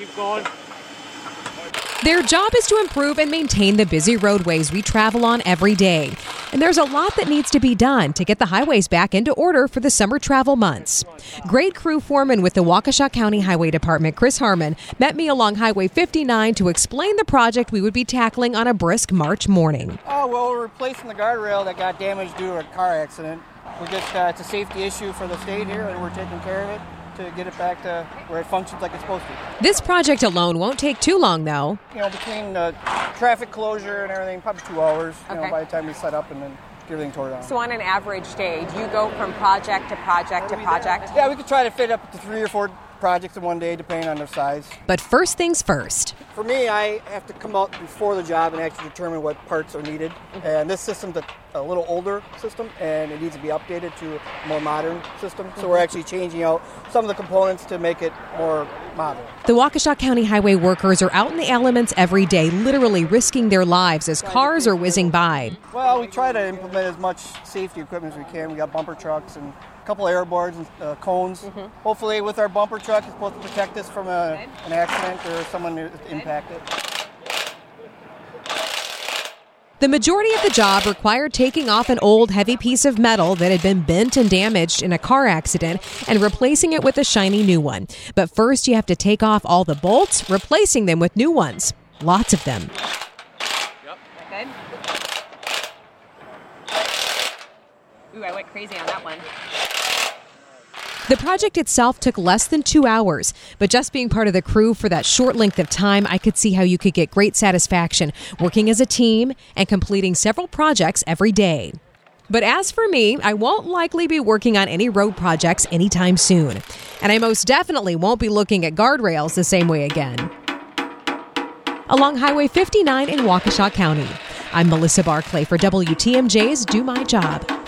Keep going. Their job is to improve and maintain the busy roadways we travel on every day. And there's a lot that needs to be done to get the highways back into order for the summer travel months. Grade crew foreman with the Waukesha County Highway Department, Chris Harmon, met me along Highway 59 to explain the project we would be tackling on a brisk March morning. Oh, well, we're replacing the guardrail that got damaged due to a car accident. We're just, uh, it's a safety issue for the state here, and we're taking care of it to get it back to where it functions like it's supposed to. This project alone won't take too long, though. You know, between the traffic closure and everything, probably two hours. You Okay. know, by the time we set up and then get everything tore down. So on an average day, do you go from project to project to project? yeah, we could try to fit up to three or four projects in one day, depending on their size. But first things first. For me, I have to come out before the job and actually determine what parts are needed. And this system's a, a little older system, and it needs to be updated to a more modern system. So we're actually changing out some of the components to make it more modern. The Waukesha County highway workers are out in the elements every day, literally risking their lives as cars are whizzing by. Well, we try to implement as much safety equipment as we can. We got bumper trucks and a couple arrow boards and uh, cones. Hopefully, with our bumper truck, it's supposed to protect us from a, an accident or someone impacted. The majority of the job required taking off an old heavy piece of metal that had been bent and damaged in a car accident and replacing it with a shiny new one. But first, you have to take off all the bolts, replacing them with new ones. Lots of them. Good. Ooh, I went crazy on that one. The project itself took less than two hours, but just being part of the crew for that short length of time, I could see how you could get great satisfaction working as a team and completing several projects every day. But as for me, I won't likely be working on any road projects anytime soon. And I most definitely won't be looking at guardrails the same way again. Along Highway 59 in Waukesha County, I'm Melissa Barclay for WTMJ's Do My Job.